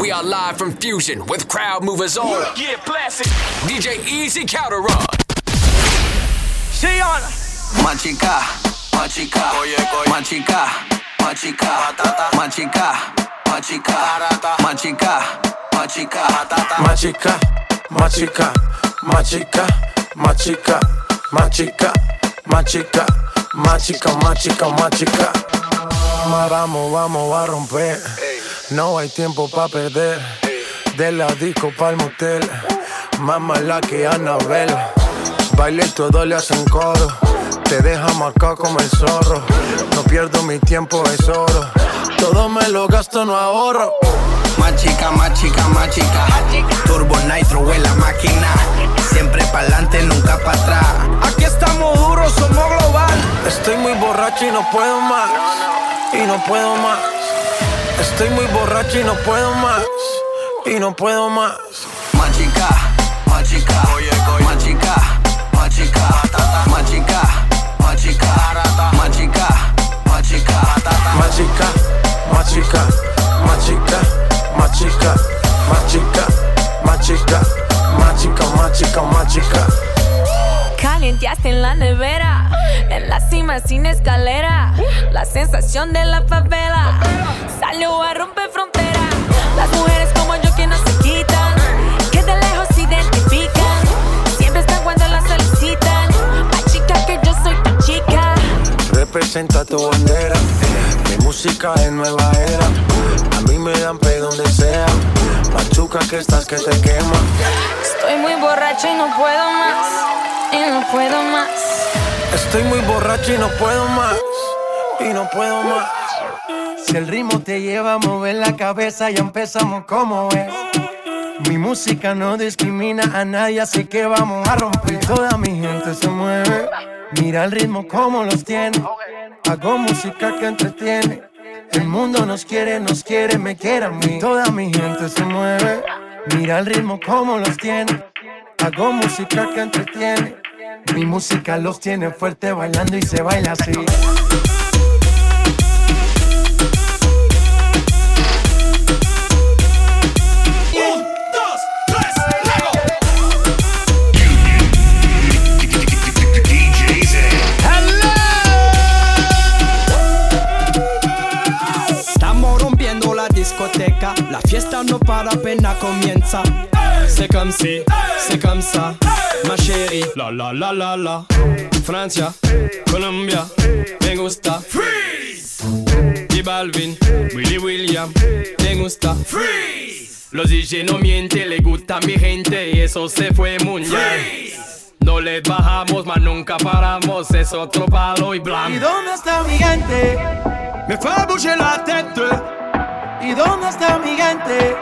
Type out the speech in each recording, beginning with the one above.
We are live from Fusion with crowd movers on. Yeah, blast. DJ Easy Calderon. She on. Machica, machica, machica, machica, machica, machica, machica, machica, Machica, machica, machica, machica, machica, machica, machica, machica, machica. Ma Vamos, vamos a romper. No hay tiempo para perder. De la disco pa'l motel. Más mala que Anabel. Baile y todo le hacen coro. Te deja marcado como el zorro. No pierdo mi tiempo, es oro. Todo me lo gasto, no ahorro. machica, machica, machica. Turbo Nitro en la máquina. Siempre pa'lante, nunca para atrás. Aquí estamos duros, somos global. Estoy muy borracho y no puedo más. Y no puedo más. Estoy muy borracho y no puedo más. Y no puedo más. Machica, machica, machica, machica, machica, machica, machica, machica, Machica, machica, machica, machica, machica, machica, machica, machica, machica. Calienteaste en la nevera, en la cima sin escalera. La sensación de la favela salió a romper frontera. Las mujeres como yo que no se quitan, que de lejos se identifican. Siempre están cuando las solicitan. La chica que yo soy tu chica. Representa tu bandera. Mi música es nueva era. A mí me dan pe donde sea. Machuca que estás que te quema. Estoy muy borracha y no puedo más. No puedo más. Estoy muy borracho y no puedo más. Y no puedo más. Si el ritmo te lleva a mover la cabeza, ya empezamos como es. Mi música no discrimina a nadie, así que vamos a romper. Toda mi gente se mueve. Mira el ritmo como los tiene. Hago música que entretiene. El mundo nos quiere, nos quiere, me quiere a mí. Toda mi gente se mueve. Mira el ritmo como los tiene. Hago música que entretiene. Mi música los tiene fuerte bailando y se baila así. Estamos rompiendo la discoteca, la fiesta no para apenas comienza. C'est comme si, c'est comme ça, ma chérie. La la la la la. Francia, Colombia, me gusta. Freeze. Y Balvin, Willy William, me gusta. Freeze. Los DJ no mienten, le gusta a mi gente y eso se fue muy bien. No le bajamos, mas nunca paramos, es otro palo y ¿Y blanco. dónde está mi gente? Me fue a bouger la tête. ¿Y dónde está mi gente?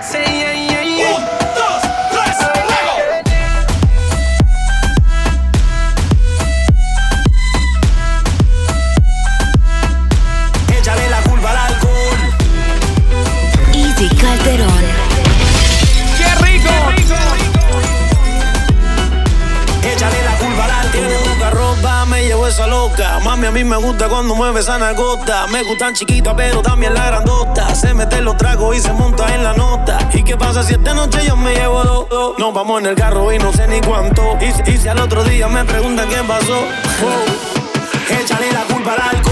Sí, yeah, yeah, yeah. Mami, a mí me gusta cuando mueve esa nalgota. Me gustan chiquitas, pero también la grandota. Se mete los tragos y se monta en la nota. ¿Y qué pasa si esta noche yo me llevo dos? dos? Nos vamos en el carro y no sé ni cuánto. Y si al otro día me preguntan qué pasó. Oh. Échale la culpa al alcohol.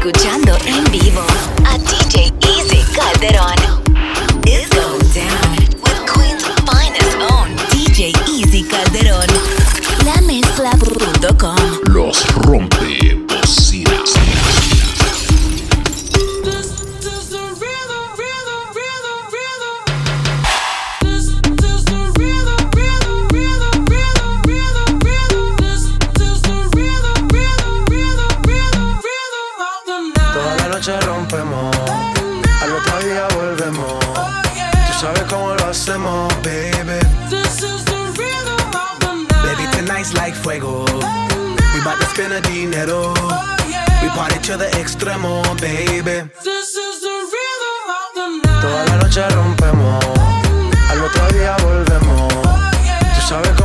escucha. We extremo, baby. This is the. Toda la noche rompemos, al otro día volvemos. Oh, Tú sabes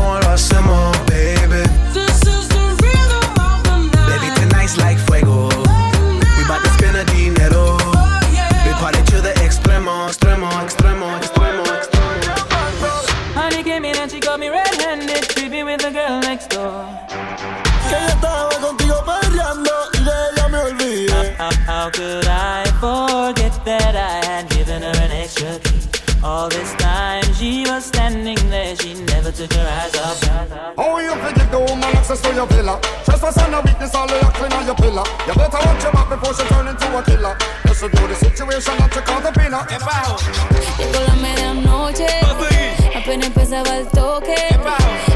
particular as a Oh, you can give the woman access to your villa. Trespass and a weakness, all the action on your pillar. You better watch your back before she turn into a killer. You should know the situation that you call the pinna. Llegó la medianoche, apenas empezaba el toque.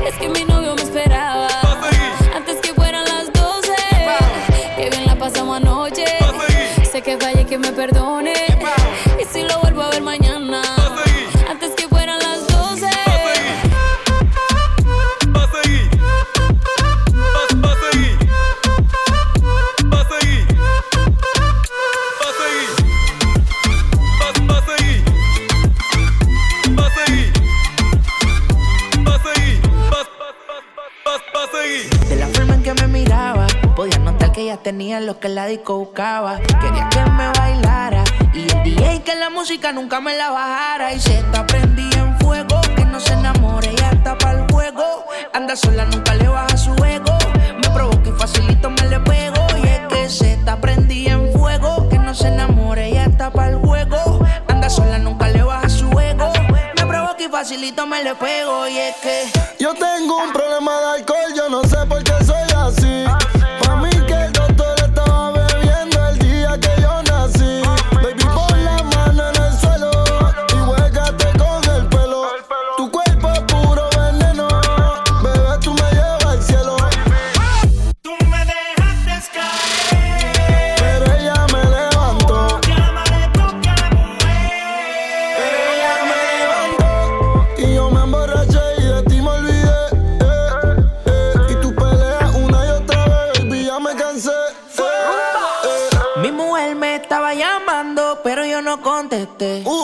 Es que mi novio me esperaba antes que fueran las 12. Que bien la pasamos anoche. Sé que vaya que me perdone. disco buscaba. Quería que me bailara y el DJ que la música nunca me la bajara. Y se está prendí en fuego, que no se enamore y hasta para el juego. Anda sola, nunca le baja su ego. Me provoca y facilito me le pego. Y es que se está prendí en fuego, que no se enamore y hasta para el juego. Anda sola, nunca le baja su ego. Me provoca y facilito me le pego. Y es que yo tengo un problema de alcohol, yo no sé 때. 오!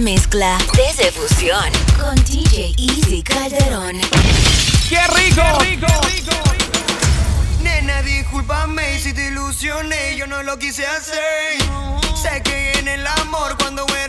Mezcla desde fusión con DJ Easy Calderón. ¡Qué rico! Rico! Rico! Nena, discúlpame si te ilusioné, yo no lo quise hacer. Sé que en el amor cuando voy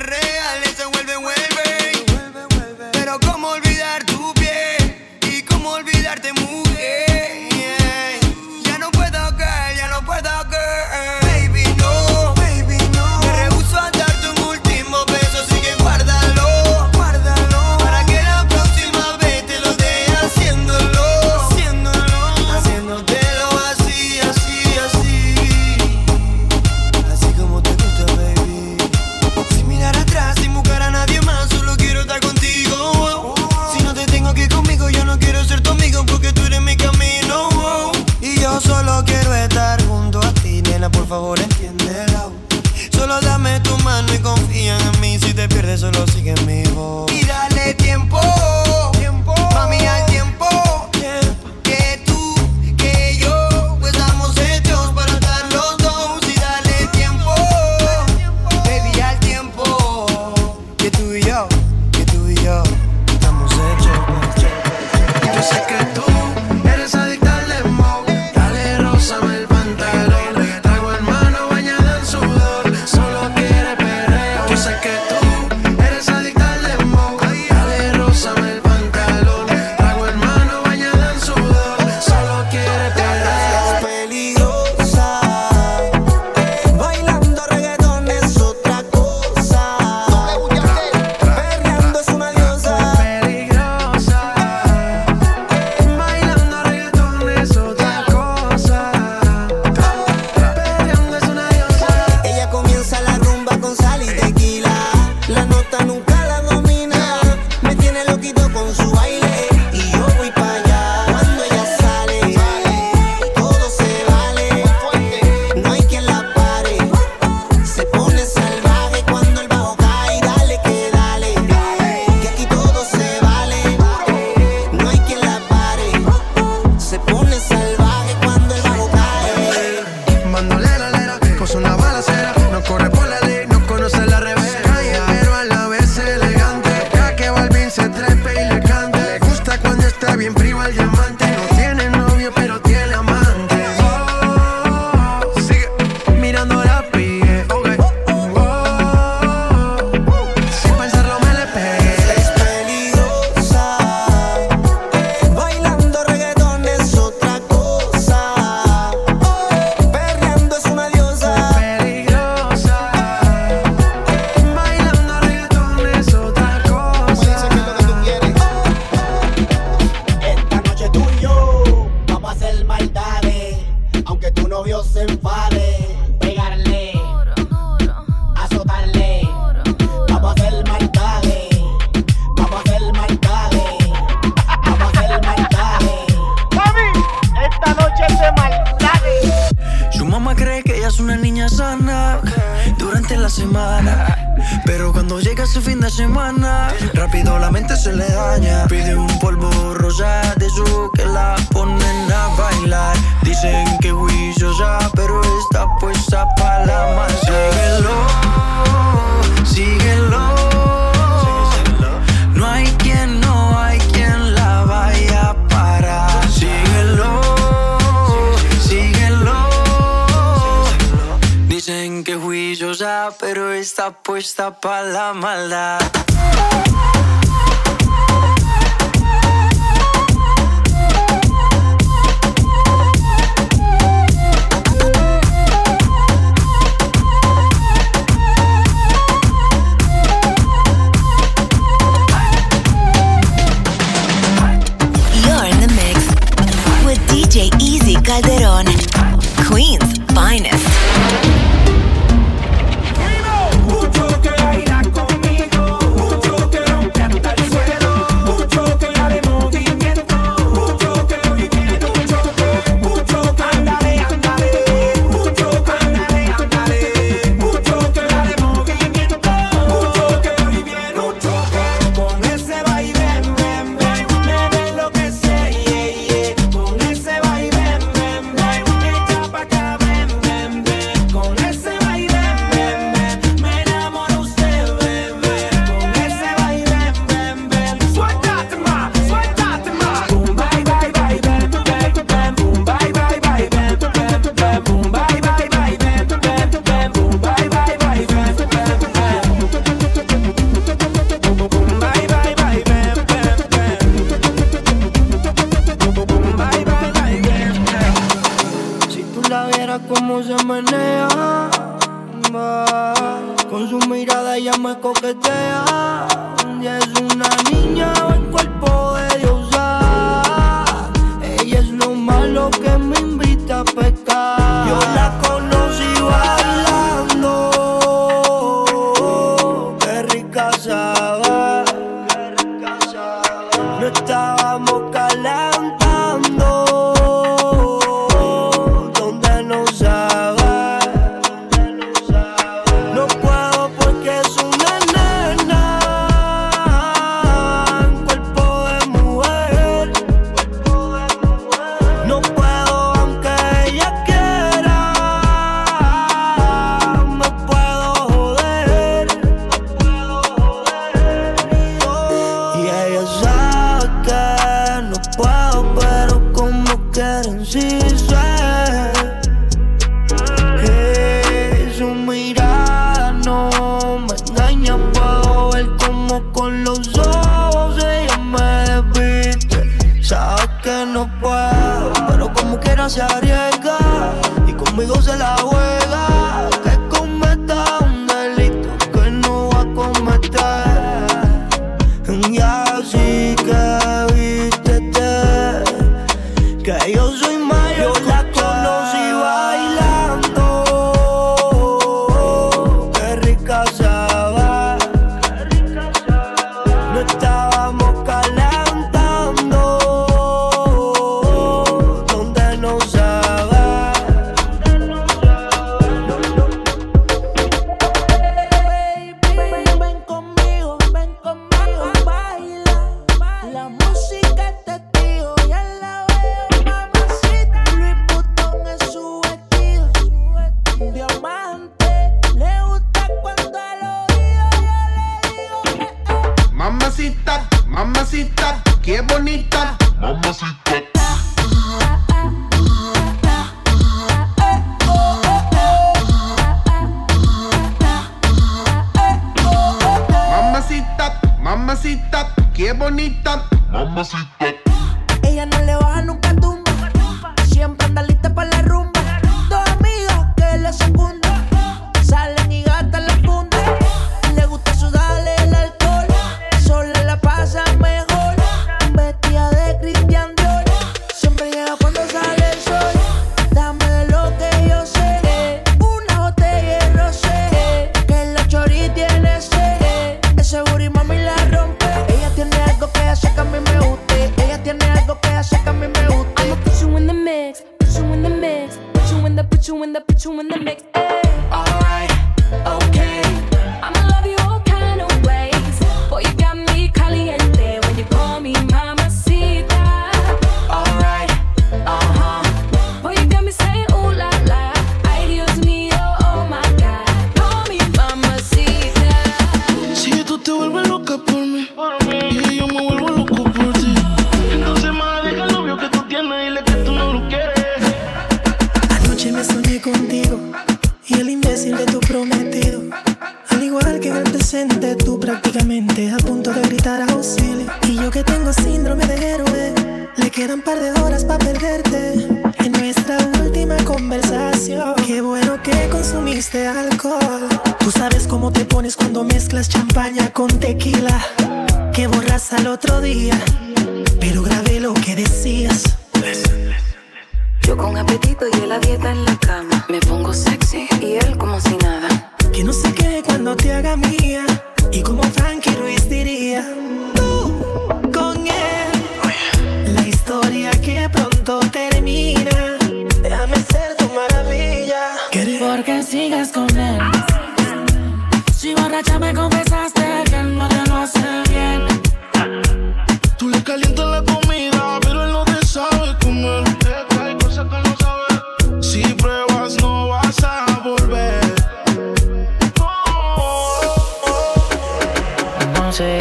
sé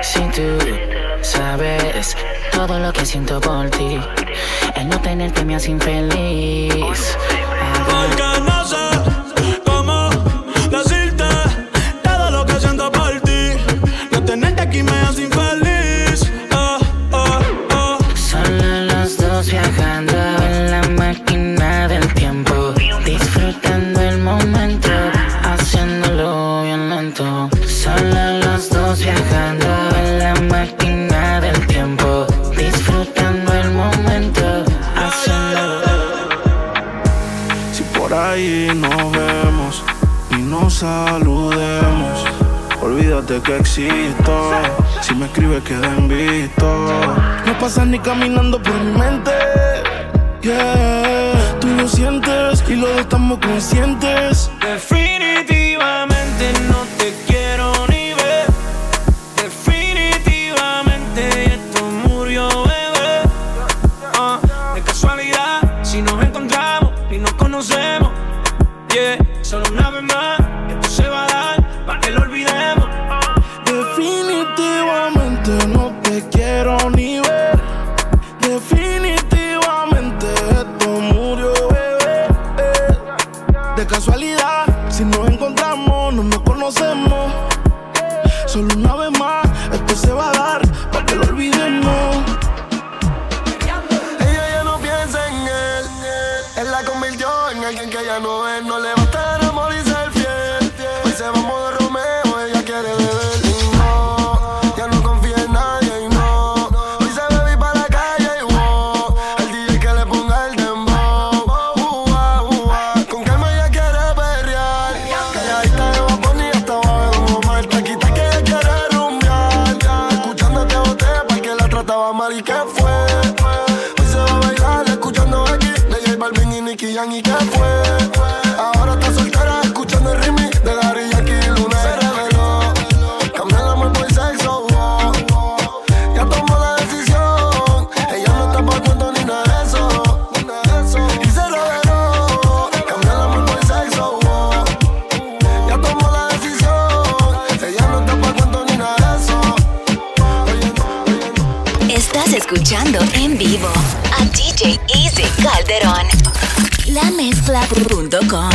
si tú sabes todo lo que siento por ti. El no tenerte me hace infeliz. Escuchando en vivo a DJ Easy Calderón. La mezcla.com.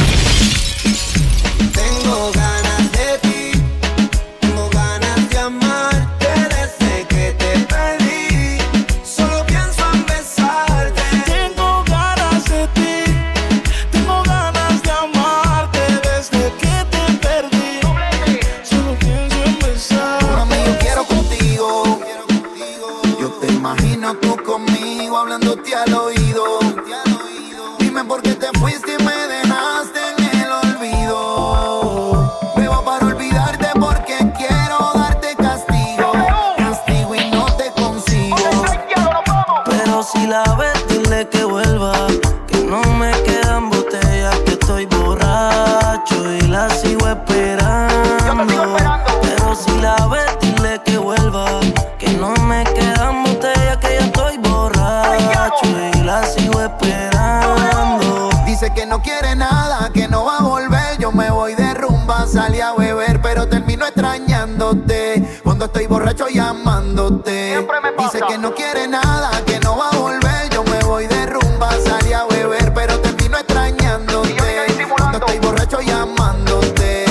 llamándote. Siempre me pasa. Dice que no quiere nada, que no va a volver. Yo me voy de rumba, salí a beber, pero termino extrañándote. Y yo Cuando estoy borracho llamándote.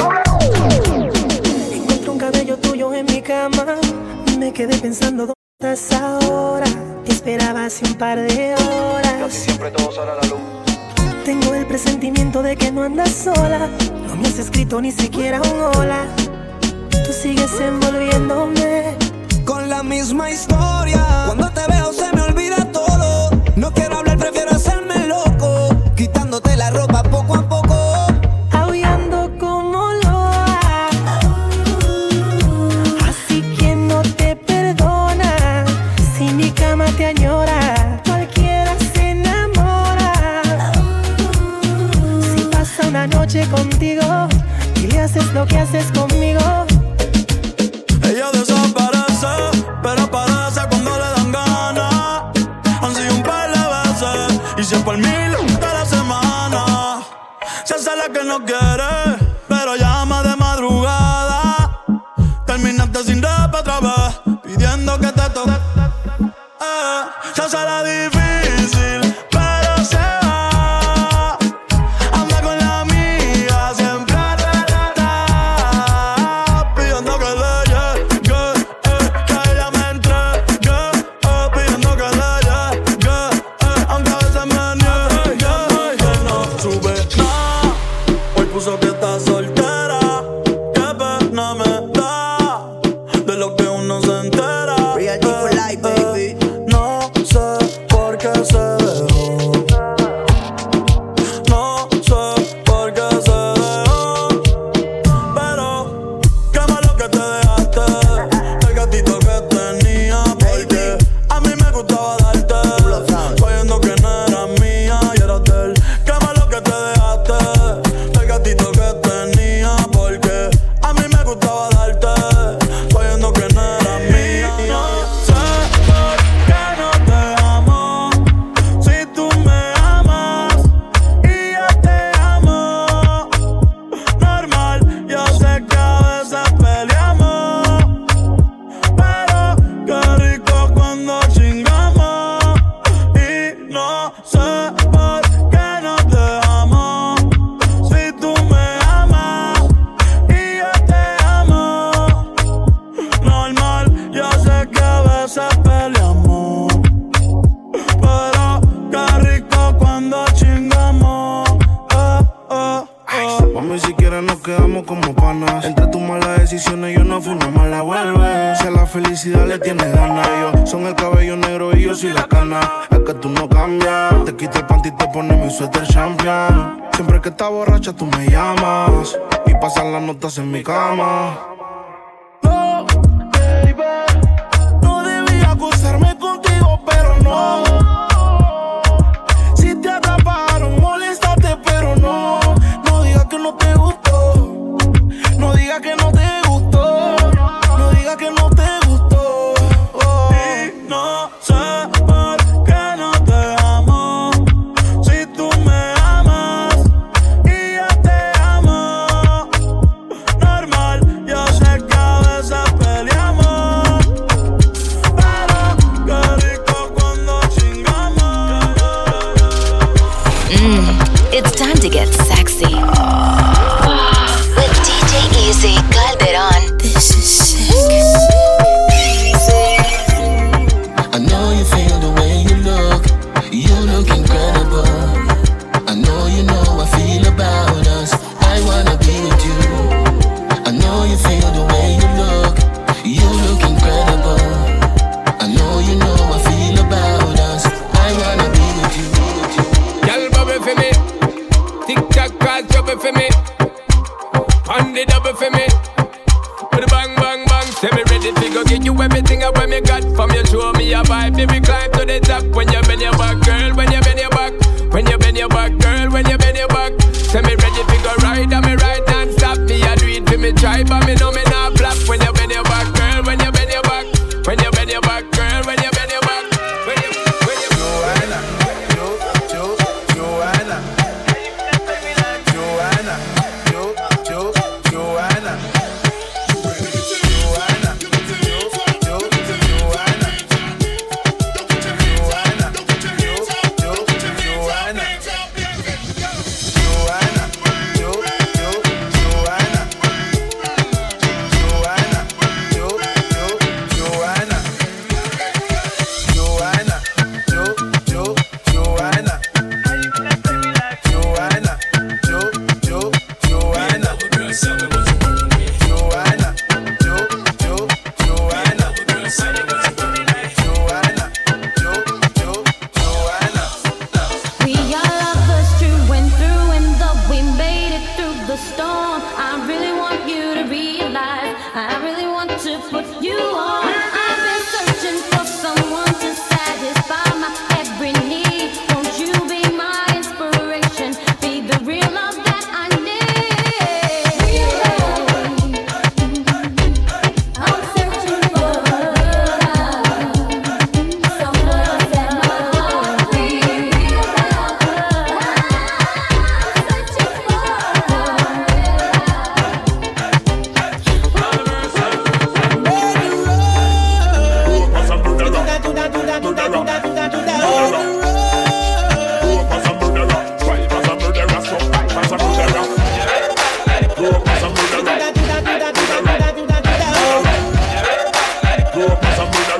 Encuentro un cabello tuyo en mi cama. Me quedé pensando dónde estás ahora. Esperaba hace un par de horas. Casi siempre todo sale a la luz. Tengo el presentimiento de que no andas sola. No me has escrito ni siquiera un hola.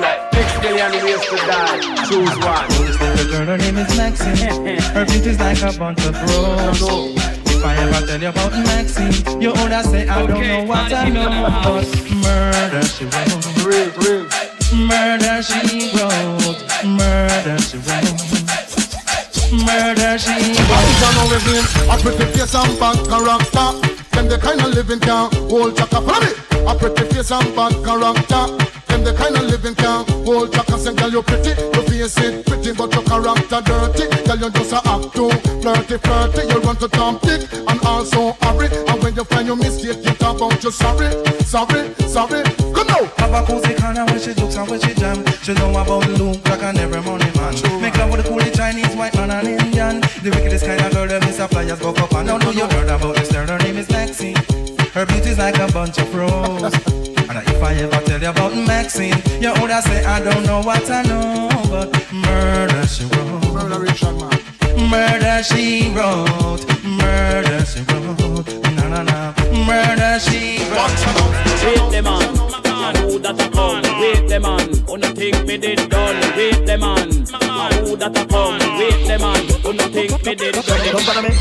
Six billion ways to die. Choose one. The girl, her name is Maxine. Her beauty's like a bunch of roses. If I ever tell you about Maxine, you would say I don't know what I know. But murder she wrote. Murder she wrote. Murder she wrote. Murder she wrote. John Origin, a pretty face and bad character. Them the kind of living can hold chaka. Follow me. A pretty face and bad character. Them the kind of living can't hold chaka. Say, girl, you pretty, your face it pretty, but your character dirty. Girl, you just a act too flirty, flirty. You run to Tom Dick and also hurry. And when you find your mistake, you talk about you sorry, sorry, sorry. Come now. Have a cozy corner where she jokes and where she jam. She know about Luke, Jack and every money man. Make love with the coolie Chinese, white man and Indian. The wickedest kind of girl that Mr. Flyers go up and down. Know you heard about this girl, her name is Maxine. Her beauty's like a bunch of roses. And if I ever tell you about Maxine, you would say I don't know what I know, but murder she wrote. Murder Richard. Murder she wrote. Murder she wrote. Na na na. Murder she wrote. Wait them on, man, who that a come? Wait them on, wanna think me did done? Wait them on, man, who that I come. Wait them on, who no think me did do Don't follow me.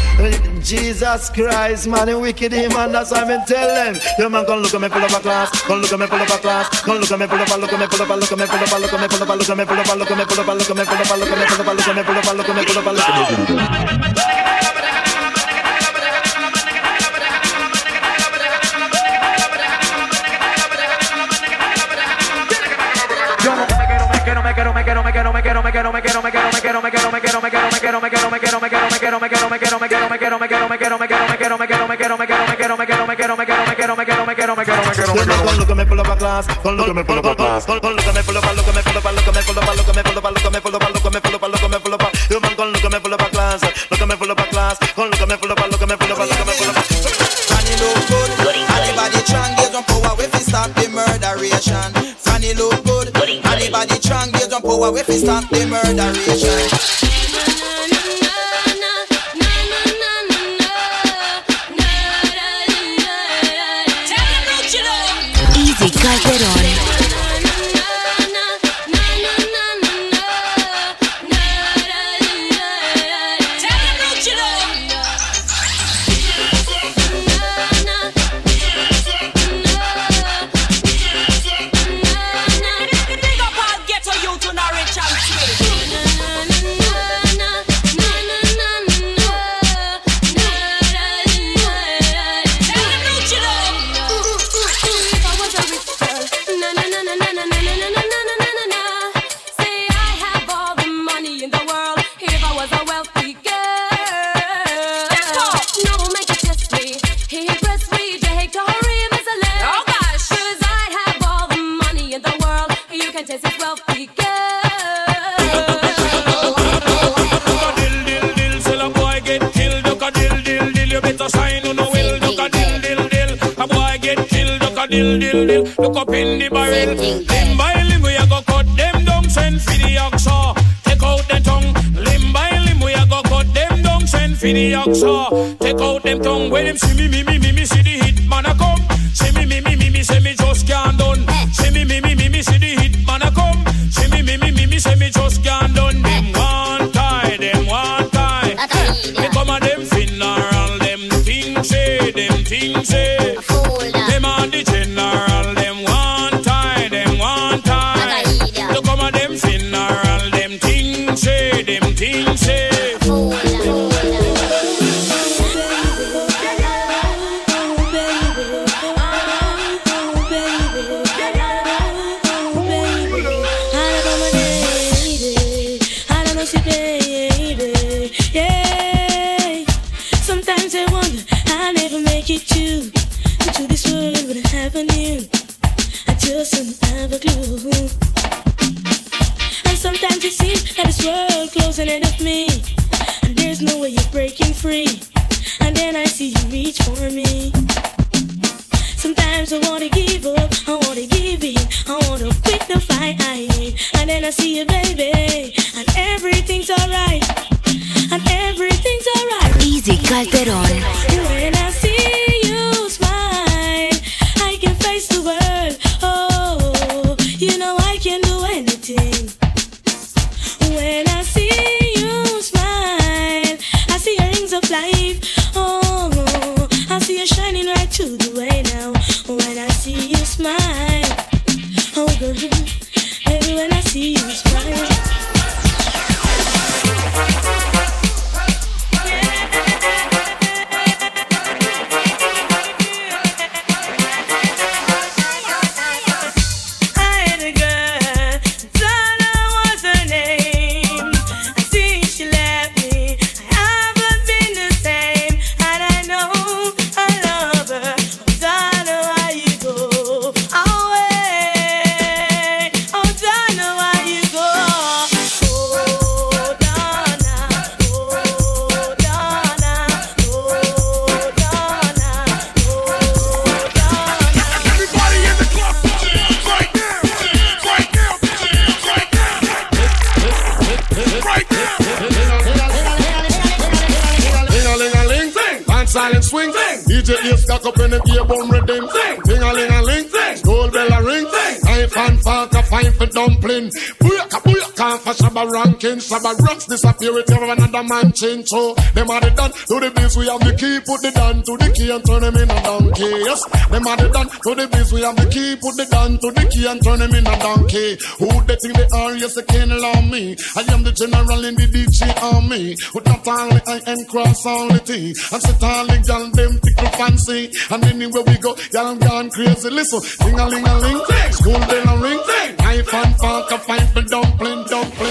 Jesus Christ, man, you wicked him, man. That's why I tell them. Yo, man, come look at me, pull up a class. Come look at me, pull up a class. Come look at me, pull up a, look at me, pull up a, look at me, pull up a, look at me, pull up a, look at me, pull up a, look at me, pull up a, look at me, pull up a, look at me, pull up a, look at me, pull up a, look at me, pull up a, look at me. Come look at me, pull up a class. Come look at me, pull up a class. Come look at me, pull up a, look at me, pull up a, look at me, pull up a, look at me, pull up a, look at me, pull up a, look at me, pull up a, look at me, pull up a. You man, come look at me, pull up a class. Look at me, pull up a class. Come look at me, pull up a, look at me, pull up a, look at me, pull up a. Fanny look good. Anybody trying get on power if we stop the murderation. Fanny look good. Anybody trying on power if we stop the murderation. Shabba Ranks disappear with every another man change. So them are the done to the biz. We have the key, put the down to the key and turn them in a donkey. Yes, them are the done to the biz. We have the key, put the down to the key and turn them in a donkey. Who they think they are? Yes, they can't allow me. I am the general in the DJ army. With not only I am cross only thing. And sit only gal them tickle fancy. And anywhere we go, gal gone crazy. Listen, ding a ling a ling, school bell a ring, knife and fork a fight for dumpling, dumpling.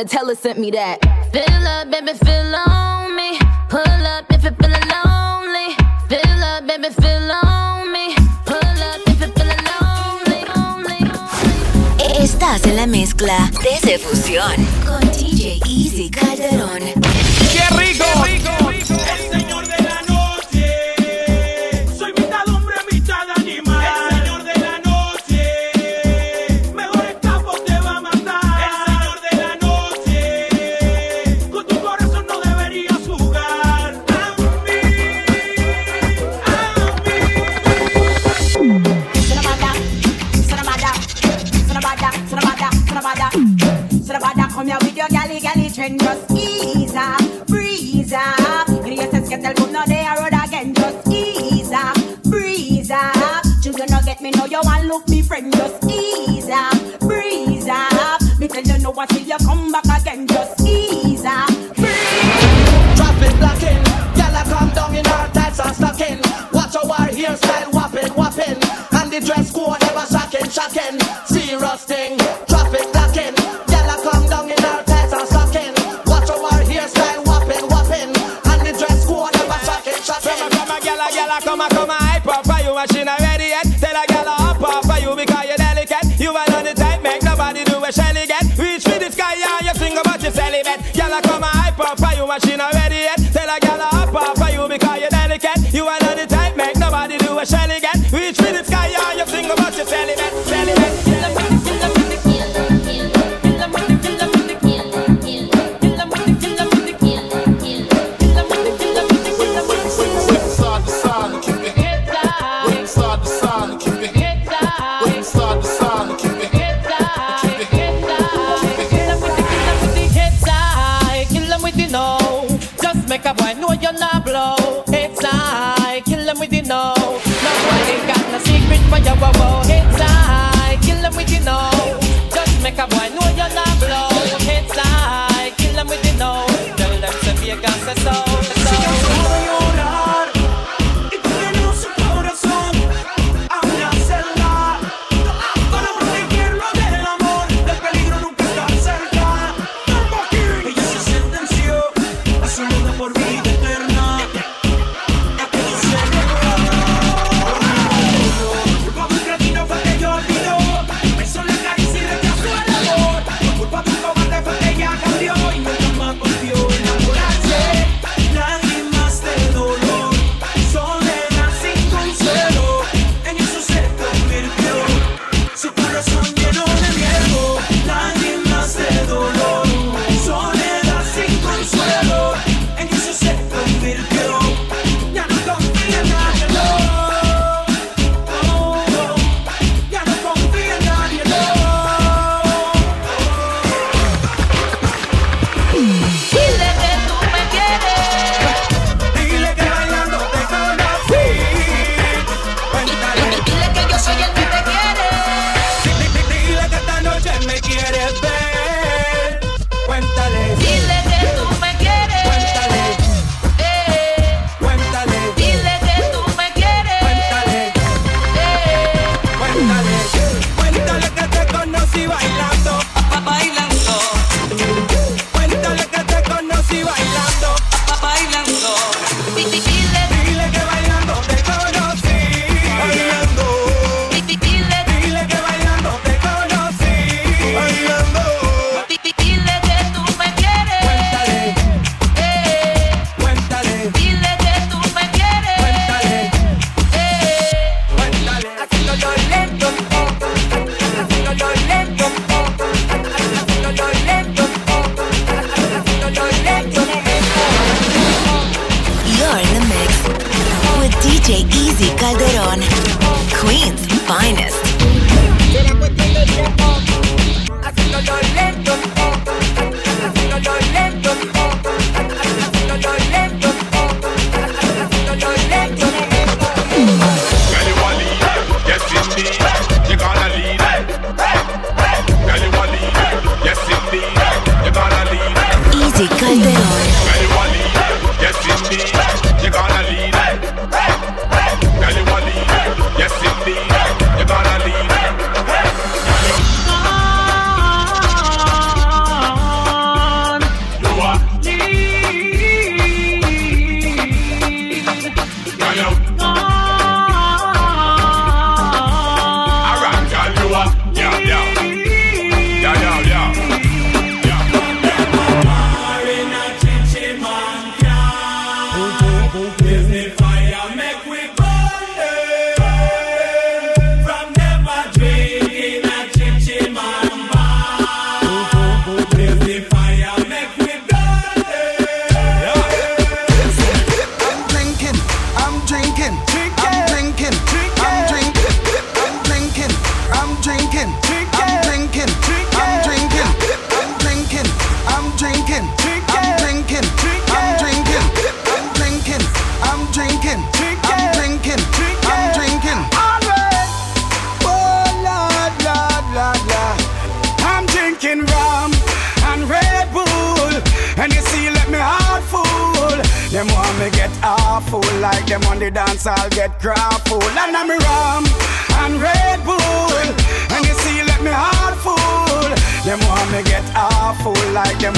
Donatella sent me that. Fill up, baby, fill on me. Pull up if you're feeling lonely. Fill up, baby, fill on me. Pull up if you're feeling lonely. lonely, lonely. Estás en la mezcla de Fusión. specially get reach for the sky and you sing about your celibate. Y'all come and hype up for you, machine already yet.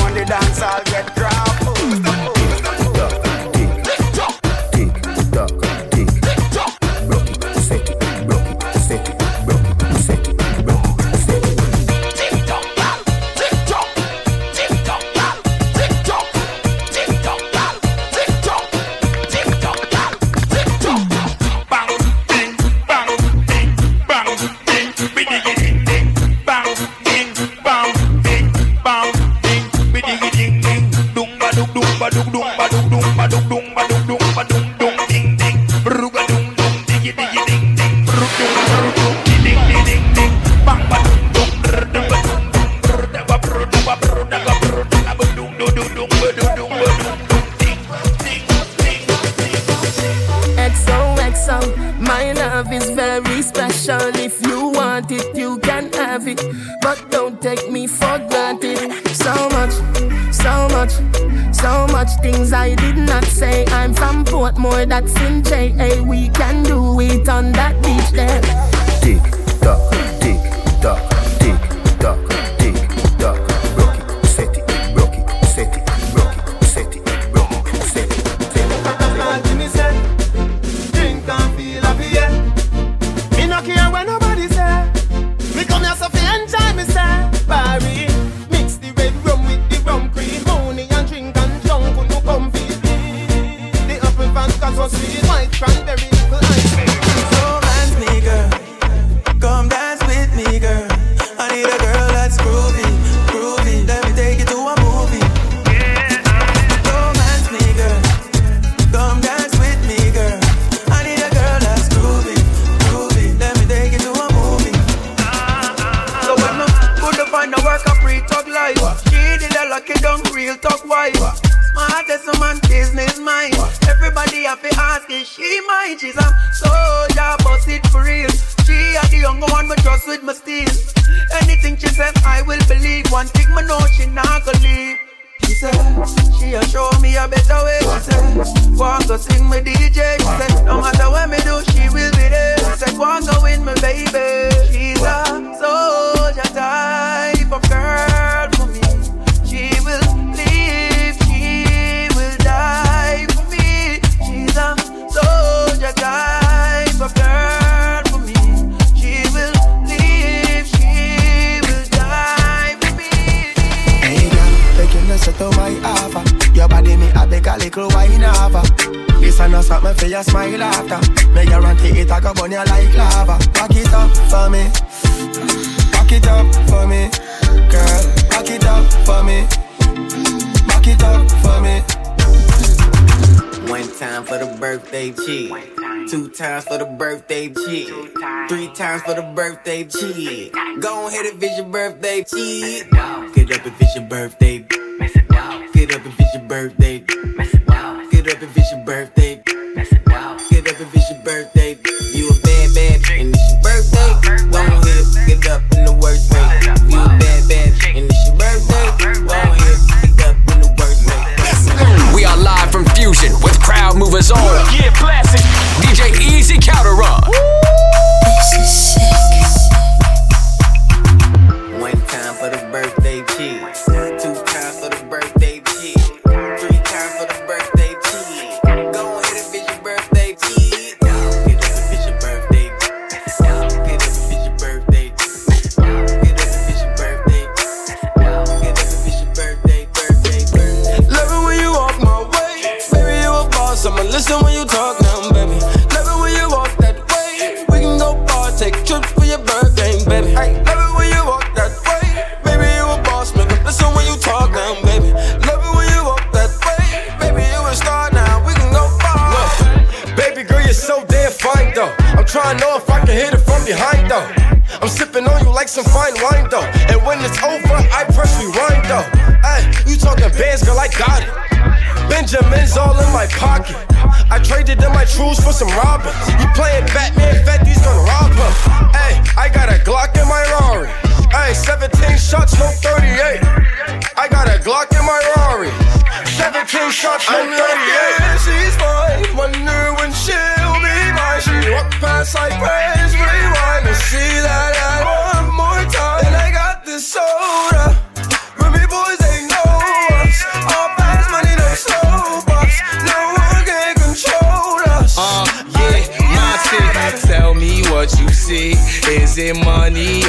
On the dance, I'll get grappled. i'ma for your smile after. Me guarantee it, I go burn you like lava. Back it up for me. Back it up for me. Girl, back it up for me. Back it up for me. One time for the birthday chick. Two times for the birthday chick. Three times for the birthday chick. Go ahead and it's your birthday chick. Get up and it's your birthday. Get up and it's your birthday. is on. Yeah, classic. DJ Easy Calderon. Woo. Cruise for some robbers. You playing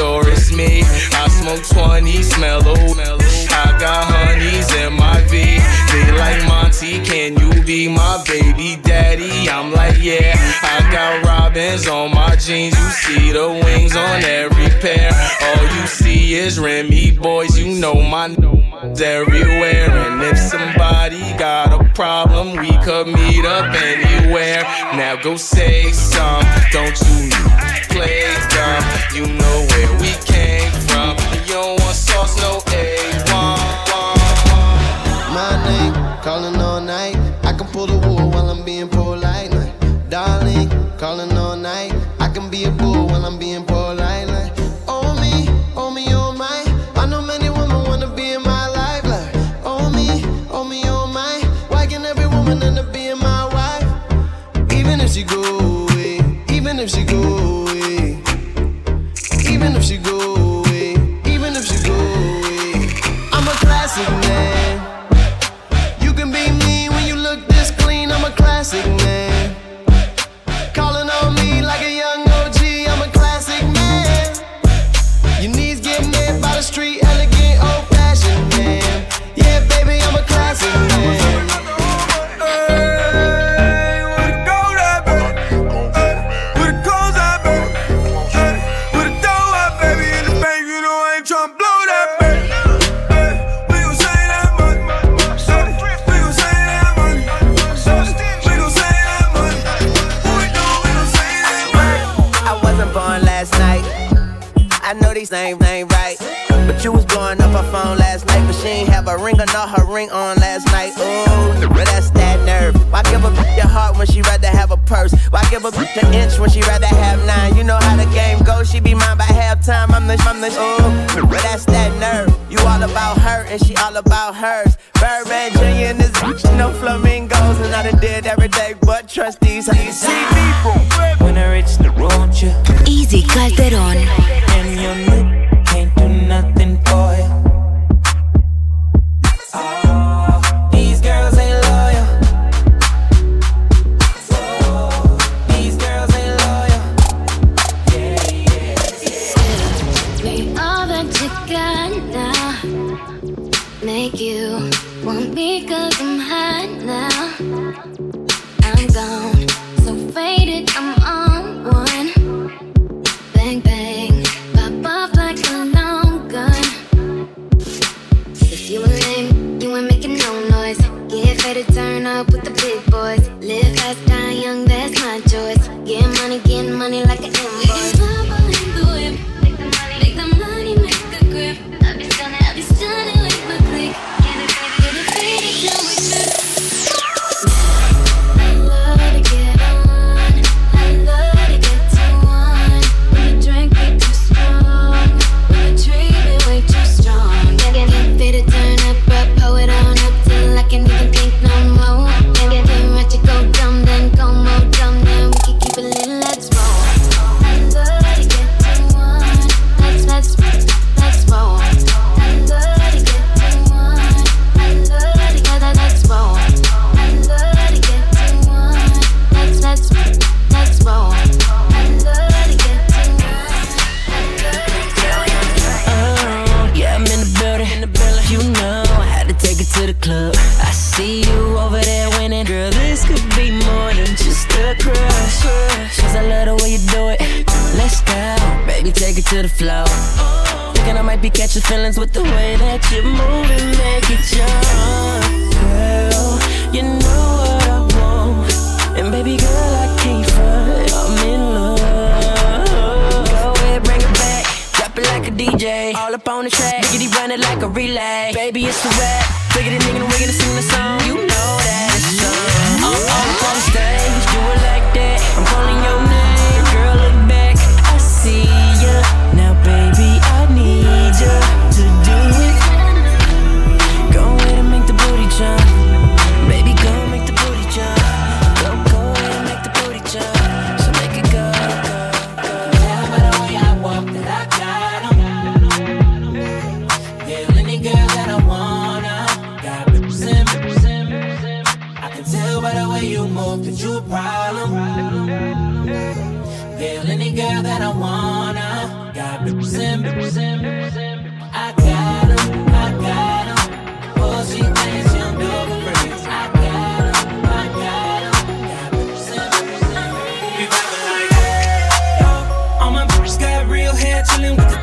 sure it's me. I smoke 20, smell old. I got honeys in my V like Monty, can you be my baby daddy? I'm like, yeah. I got robins on my jeans, you see the wings on every pair. All you see is Remy Boyz, you know my n- everywhere. And if somebody got a problem, we could meet up anywhere. Now go say some, don't you play dumb? You know where we came from. You don't want sauce, no Darling, calling all night. I can pull the wool while I'm being polite. Like, darling, calling all night. I can be a fool while I'm being polite. Like, oh me, oh me, oh my. I know many women wanna be in my life. Like, oh me, oh me, oh my. Why can every woman end up being my wife? Even if she go away, even if she go away, even if she go away. sing Same, name, name blowing up her phone last night, but she ain't have a ring or not her ring on last night. Ooh, but that's that nerve. Why give a bitch your heart when she rather have a purse? Why give a bitch an inch when she rather have nine? You know how the game goes, she be mine by halftime. I'm the, I'm the, ooh, but that's that nerve. You all about her and she all about hers. Birdman Jr. and this bitch, no flamingos, and I done did every day but trust these. How you see me from when I reach the road, you. Easy Calderon. And nothing for you. Oh, these girls ain't loyal. Oh, these girls ain't loyal. Yeah, yeah, yeah. We all. Make you want me cause I'm hot now. chillin' with the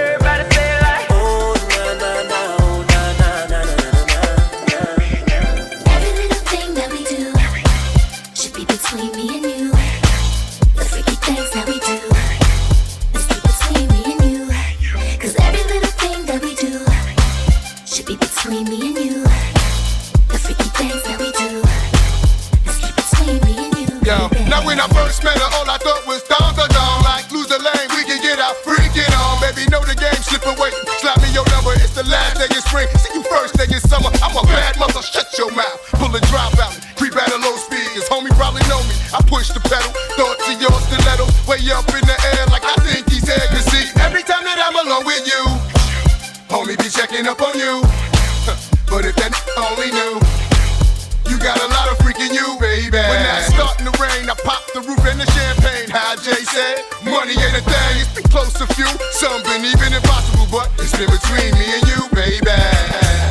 Day spring. See you first day summer. I'm a bad mother, shut your mouth. Pull a drop out, creep at a low speed. Cause homie probably know me. I push the pedal, thought to your stiletto. Way up in the air, like I think he's here. Cause see, every time that I'm alone with you, homie be checking up on you. But if that only knew. You got a lot of freaking you, baby. When that's starting to rain, I pop the roof and the champagne. How Jay said, money ain't a thing. It's close to few, some been even impossible, but it's been between me and you, baby.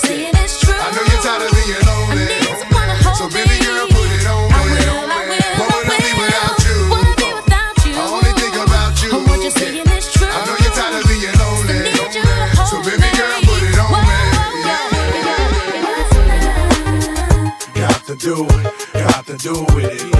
Saying is true. I know you're tired of being lonely. So baby girl, put it on. me. What would I be without you? I only think about you. What you're saying is true. I know you're tired of being lonely. So baby girl, put it on me. Got to do it, got to do it,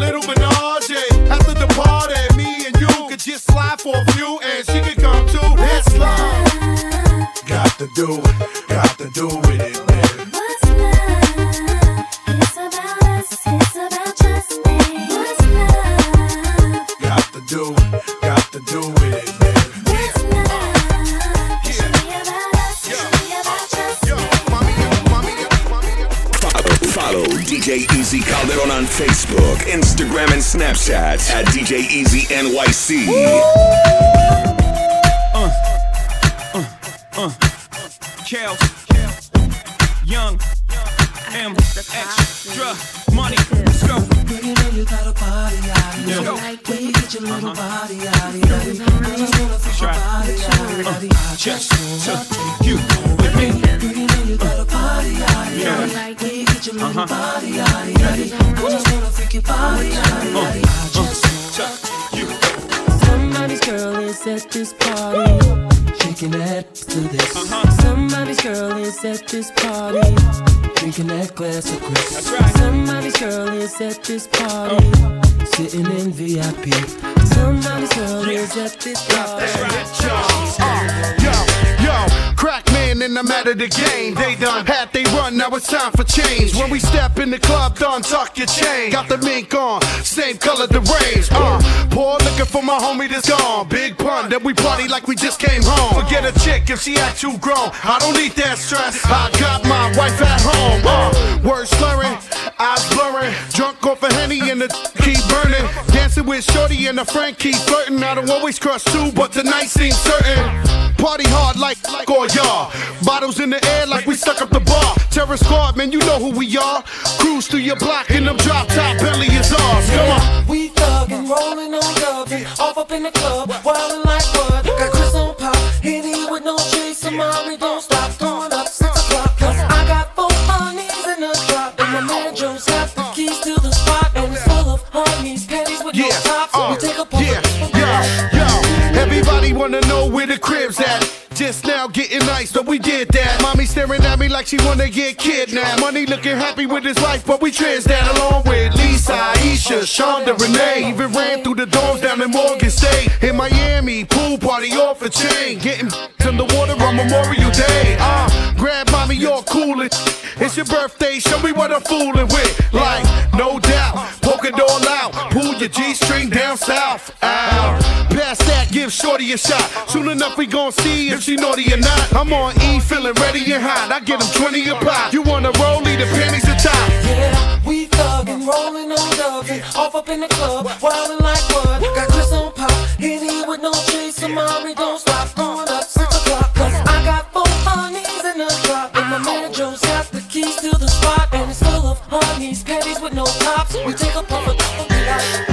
little menage? After the party, me and you could just slide for a few, and she could come too. That's love. Got to do it, got to do with it, baby. Got to do, got to do with it, baby. Follow DJ Easy Calderon on Facebook, Instagram, and Snapchat at DJ Easy NYC. Uh, uh, uh. Kels, Young, M, extra money. Let's go. Girl, you know you got a body, yaddy, Let's go. yaddy. When you get your little body, yaddy, yaddy. I just wanna feel your body, yaddy, yaddy. I Just just just your body, yaddy, yaddy. I just to you. Somebody's girl is at this party, shaking that to this. Somebody's girl is at this party, drinking that glass of Chris. Somebody's girl is at this party, sitting in VIP. Somebody's girl is at this party. That's Yo, yo, man in the matter of the game. They done had they run, now it's time for change. When we step in the club, done tuck your chain. Got the mink on, same color the range. Uh, pour liquor for my homie that's gone. Big Pun, then we party like we just came home. Forget a chick if she act too grown. I don't need that stress. I got my wife at home. Uh, words slurring, eyes blurring. Drunk off a henny and the keep burning. Dancing with Shorty and a friend keep flirting. I don't always crush too, but tonight seems certain. Party hard like Goyard. Bottles in the air like we stuck up the bar. Terror Squad, man, you know who we are. Cruise through your block in them drop top belly is ours. Come on. We thuggin', rollin' on dubbin', off up in the club, wildin' like bud. Got Chris on pop, you with no chase, mommy don't stop, throwin' up six o'clock. Cause I got four honeys in the drop, and my man Jones got the keys to the spot, and it's full of honeys, panties with yeah, no. So we uh, take a yeah, yeah, yeah. Everybody wanna know don't place, but we did that. Mommy staring at me like she wanna get kidnapped. Money looking happy with his wife, but we trans that along with Lisa, Aisha, Shonda, Renee. Even ran through the dorms down in Morgan State. In Miami, pool party off a chain. Getting in the water on Memorial Day. Uh, grab mommy, you're cool. It's your birthday, show me what I'm fooling with. Like, no doubt, poke it all out. Pull your G string down south. Out. Pass that, give Shorty a shot. Soon enough, we gon' see if she naughty or not. I'm on E, feeling ready and hot. I get them 20 a pop. You wanna roll, leave the panties atop. Yeah, we thuggin', rollin' on dubin', off up in the club, wildin' like what? Got Chris on pop, hit it with no chaser, mommy don't stop, going up six o'clock. Cause I got four honeys in the drop, and my man Joe's got the keys to the spot, and it's full of honeys, panties with no tops. We take a puff of we like.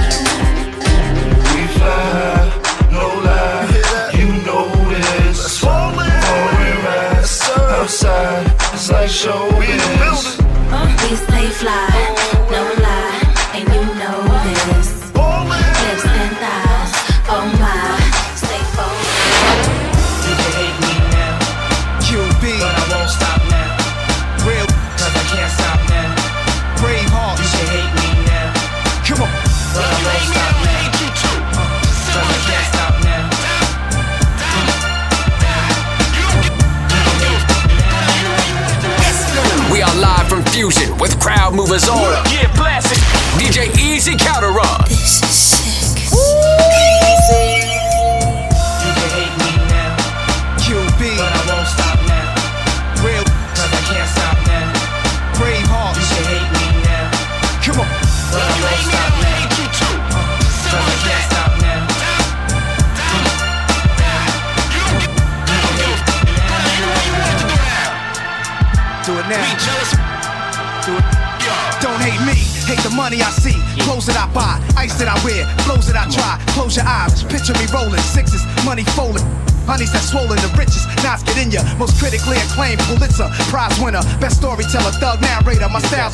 We fly, It's like showbiz. We stay crowd movers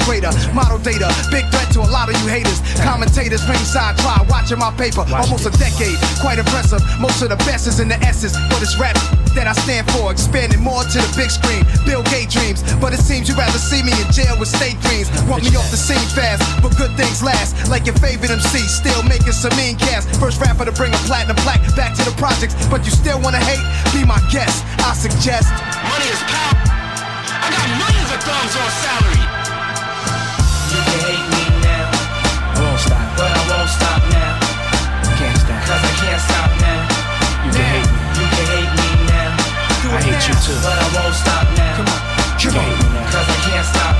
narrator. Greater, model data, big threat to a lot of you haters. Commentators ringside try watching my paper, almost a decade, quite impressive. Most of the best is in the S's, but it's rap that I stand for, expanding more to the big screen. Bill Gates dreams, but it seems you'd rather see me in jail with state dreams. Want me off the scene fast, but good things last. Like your favorite MC, still making some mean cast. First rapper to bring a platinum plaque back to the projects, but you still wanna hate? Be my guest, I suggest. Money is power. I got millions of thumbs on salary. You can hate me. You can hate me now. I hate you too. But I won't stop now. Come on. Come on. Cause I can't stop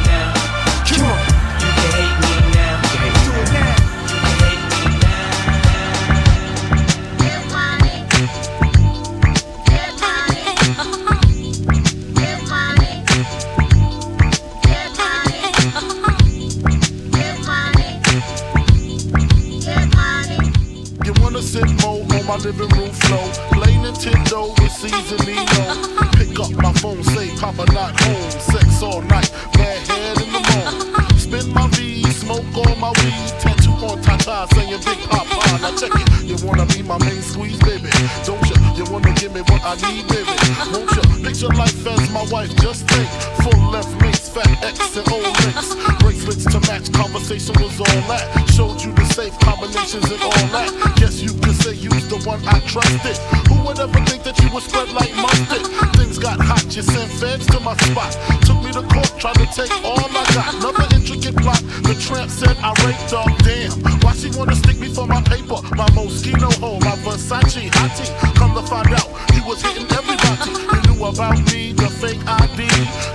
Just think. Full left mates, fat X and old links. Bracelets to match. Conversation was all that. Showed you the safe combinations and all that. Guess you could say you's the one I trusted. Who would ever think that you would spread like mustard? Things got hot, you sent feds to my spot. Took me to court, tried to take all I got. Another intricate plot. The tramp said I raped her. Damn, why she wanna stick me for my paper? My Moschino hole, my Versace hottie. Come to find out, you was hitting everybody. About me, the fake ID.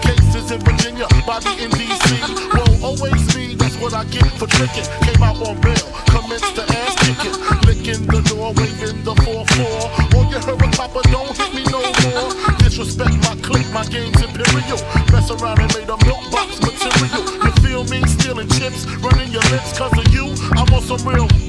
Cases in Virginia, body in DC. Whoa, always me, that's what I get for tricking. Came out on bail, commenced the ass kicking. Licking the door, waving the 4-4. Or you heard a copper, don't hit me no more. Disrespect my clique, my game's imperial. Mess around and made a milk box material. You feel me? Stealing chips, running your lips cause of you. I'm on some real.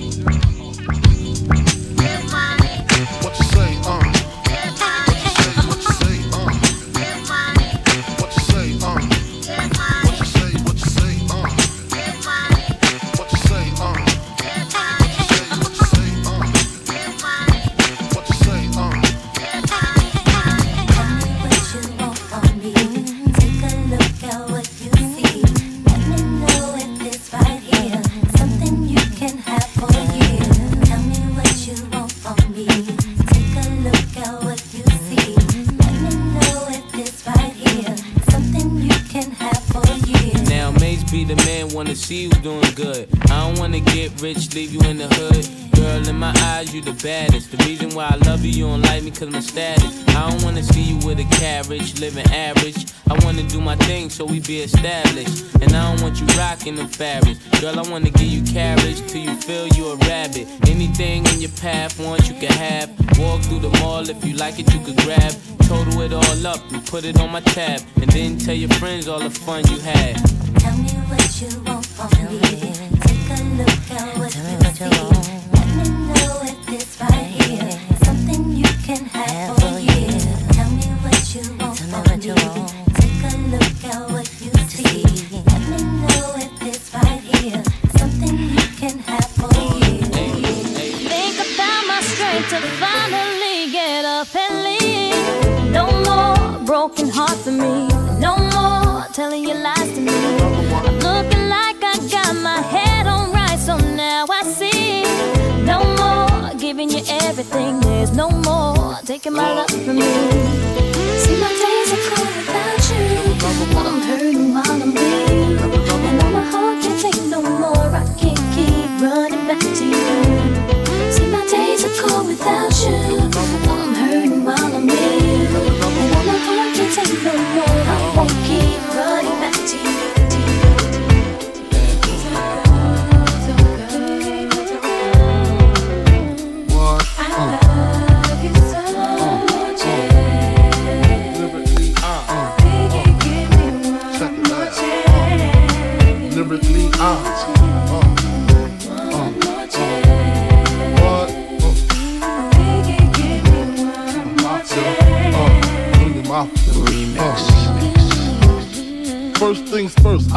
Baddest. The reason why I love you, you don't like me cause my status. I don't wanna see you with a carriage, living average. I wanna do my thing so we be established. And I don't want you rocking the fabrics. Girl, I wanna give you carriage till you feel you a rabbit. Anything in your path, want you can have. Walk through the mall if you like it, you could grab. Total it all up and put it on my tab. And then tell your friends all the fun you had. Tell me what you want from me. Take a look at what you see. Let me know if everything. There's no more taking my love from me.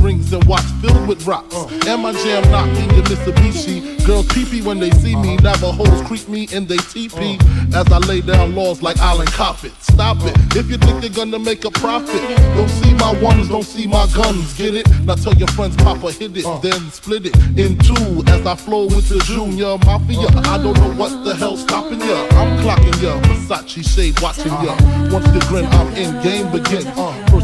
Rings and watch filled with rocks. Uh. And my jam knocking your Mitsubishi. Girls peepee when they see me. Navajos creep me in they teepee. Uh. As I lay down laws like Island Coppet. Stop it. If you think you're gonna make a profit, don't see my ones, don't see my guns. Get it? Now tell your friends, Papa hit it, uh. then split it in two. As I flow with the Junior Mafia. I don't know what the hell's stopping ya. I'm clocking ya. Versace shade watching ya. Once the grin, I'm in. Game begins.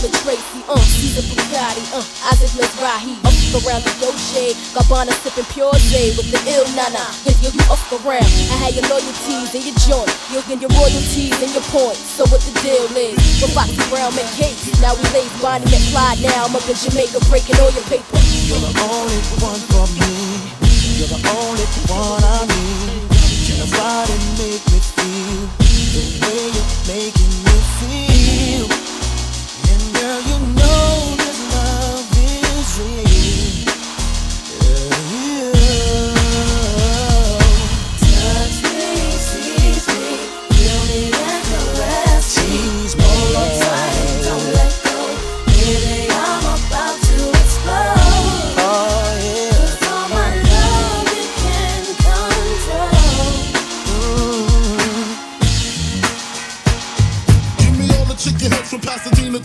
Vanilla Tracy, uh, Caesar Bugatti, uh, Isaac Mizrahi, up around the shade, Gabbana sipping pure J with the ill nana. Yeah, yo, you up around. I had your loyalties and your joint, you'll get your royalties and your points. So what the deal is? With Foxy Brown Kate, now we laid Bonnie Clyde. Now I'm up in Jamaica breaking all your paper. You're the only one for me. You're the only one I need. Nobody make me feel the way you're making me feel?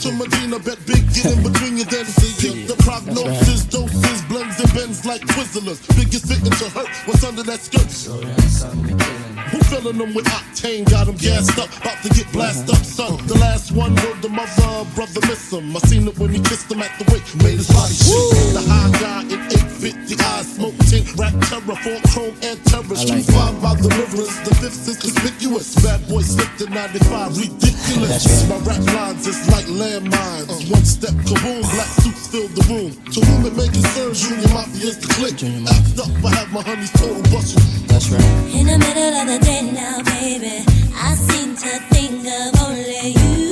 To Medina. Bet big, get in between your then Check the prognosis, doses, blends and bends like Twizzlers. Biggest fitting to hurt what's under that skirt. Who filling them with octane? Got them gassed up, about to get blasted up, son. The last one word the mother, brother miss him. I seen it when he kissed him at the wake, made his body shake. The high guy in 850 eyes, smoke tint, rap terror, four chrome and numerous. I like five by the mirrors. The fifth is conspicuous. Bad boy slipped in 95. Ridiculous. My rap lines is like landmines. Uh. One step kaboom. Black suits fill the room. To whom it may concern, Junior Mafia is the click. Act up, I have my honey's total bustle. That's right. In the middle of the day now, baby, I seem to think of only you.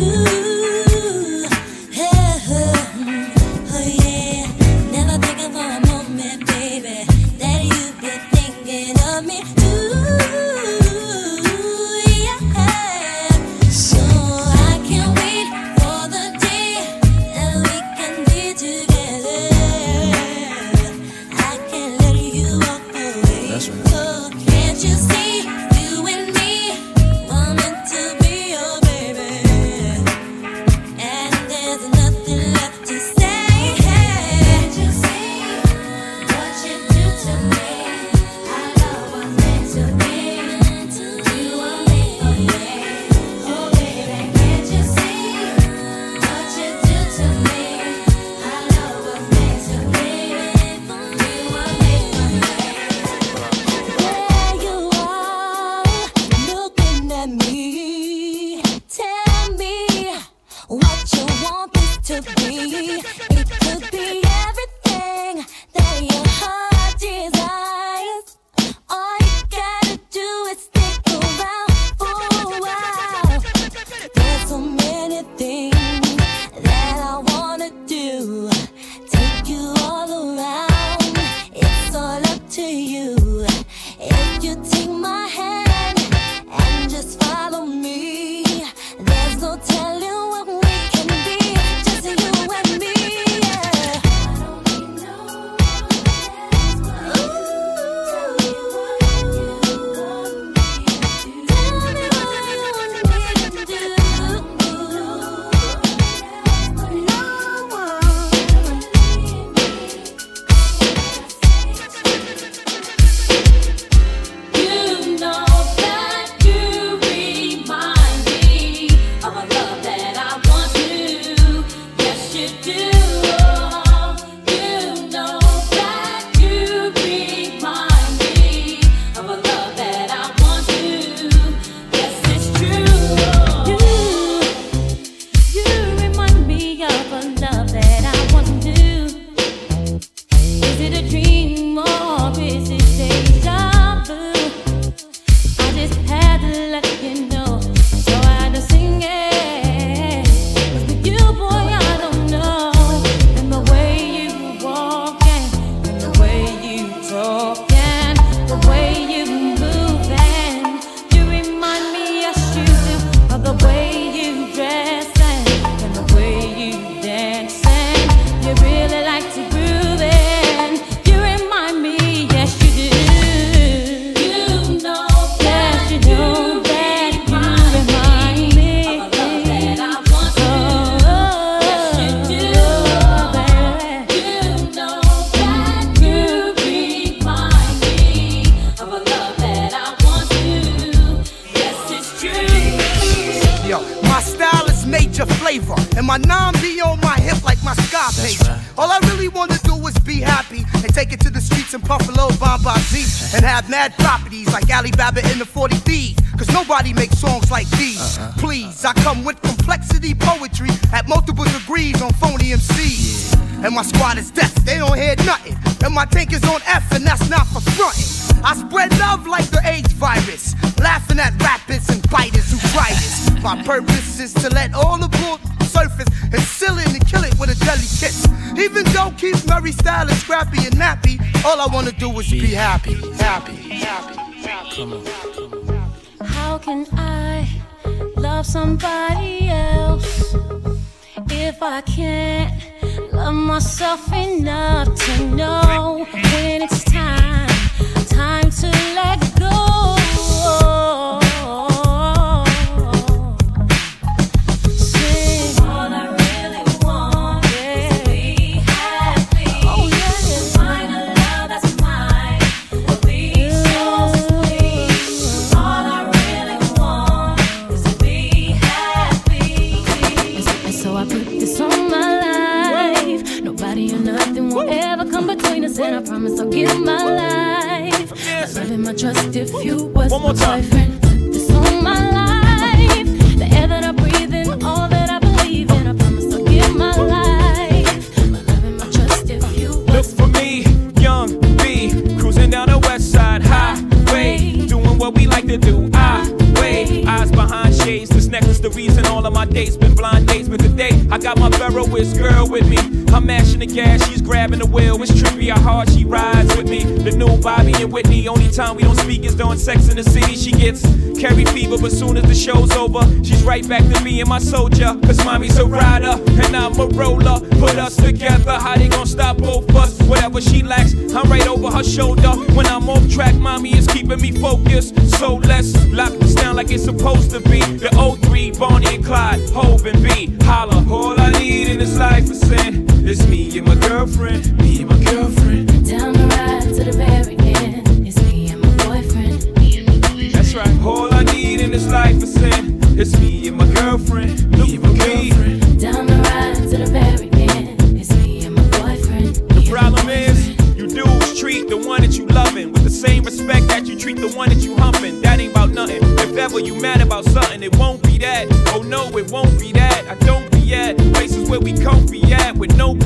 let all the the surface and seal it and kill it with a deadly kiss. Even though Keith Murray style is scrappy and nappy, all I wanna do is be, be happy, happy, happy, happy. Come on. How can I love somebody else if I can't love myself enough to know when it's time, time to let go? I'ma trust if you was One more time. boyfriend. Necklace the reason all of my dates been blind dates. But today, I got my Ferroist girl with me. I'm mashing the gas, she's grabbing the wheel. It's trippy how hard she rides with me. The new Bobby and Whitney, only time we don't speak is during sex in the city. She gets Carrie fever, but soon as the show's over, she's right back to me and my soldier. Cause mommy's a rider, and I'm a roller. Put us together, how they gonna stop both us? Whatever she lacks, I'm right over her shoulder. When I'm off track, mommy is keeping me focused. So let's lock this down like it's supposed to be. The 03, Bonnie and Clyde, Hove and B. Holla, all I need in this life is sin. It's me and my girlfriend, me and my girlfriend. Down the ride to the very end. It's me and my boyfriend. Me and my boyfriend. That's right, all I need in this life is sin. It's me and my girlfriend, me and my girlfriend. Down the ride to the very end. It's me and my boyfriend. The problem is, you dudes treat the one that you loving with the same respect that you treat the one that you humping. That ain't about nothing. If ever you mad about something, it won't be that. Oh no, it won't be that. I don't be at places where we comfy at with no.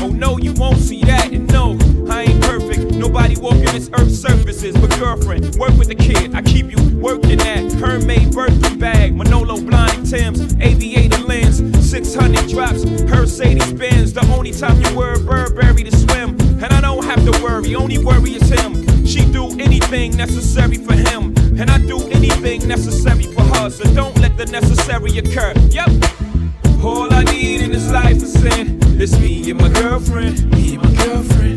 Oh no, you won't see that. And no, I ain't perfect. Nobody walking this earth's surfaces. But girlfriend, work with the kid. I keep you working at Hermès Birkin bag, Manolo Blahnik Tim's, aviator lens, 600 drops, Mercedes Benz. The only time you wear Burberry to swim. And I don't have to worry, only worry is him. She do anything necessary for him. And I do anything necessary. So don't let the necessary occur. Yep. All I need in this life is sin. It's me and my girlfriend. Me and my girlfriend.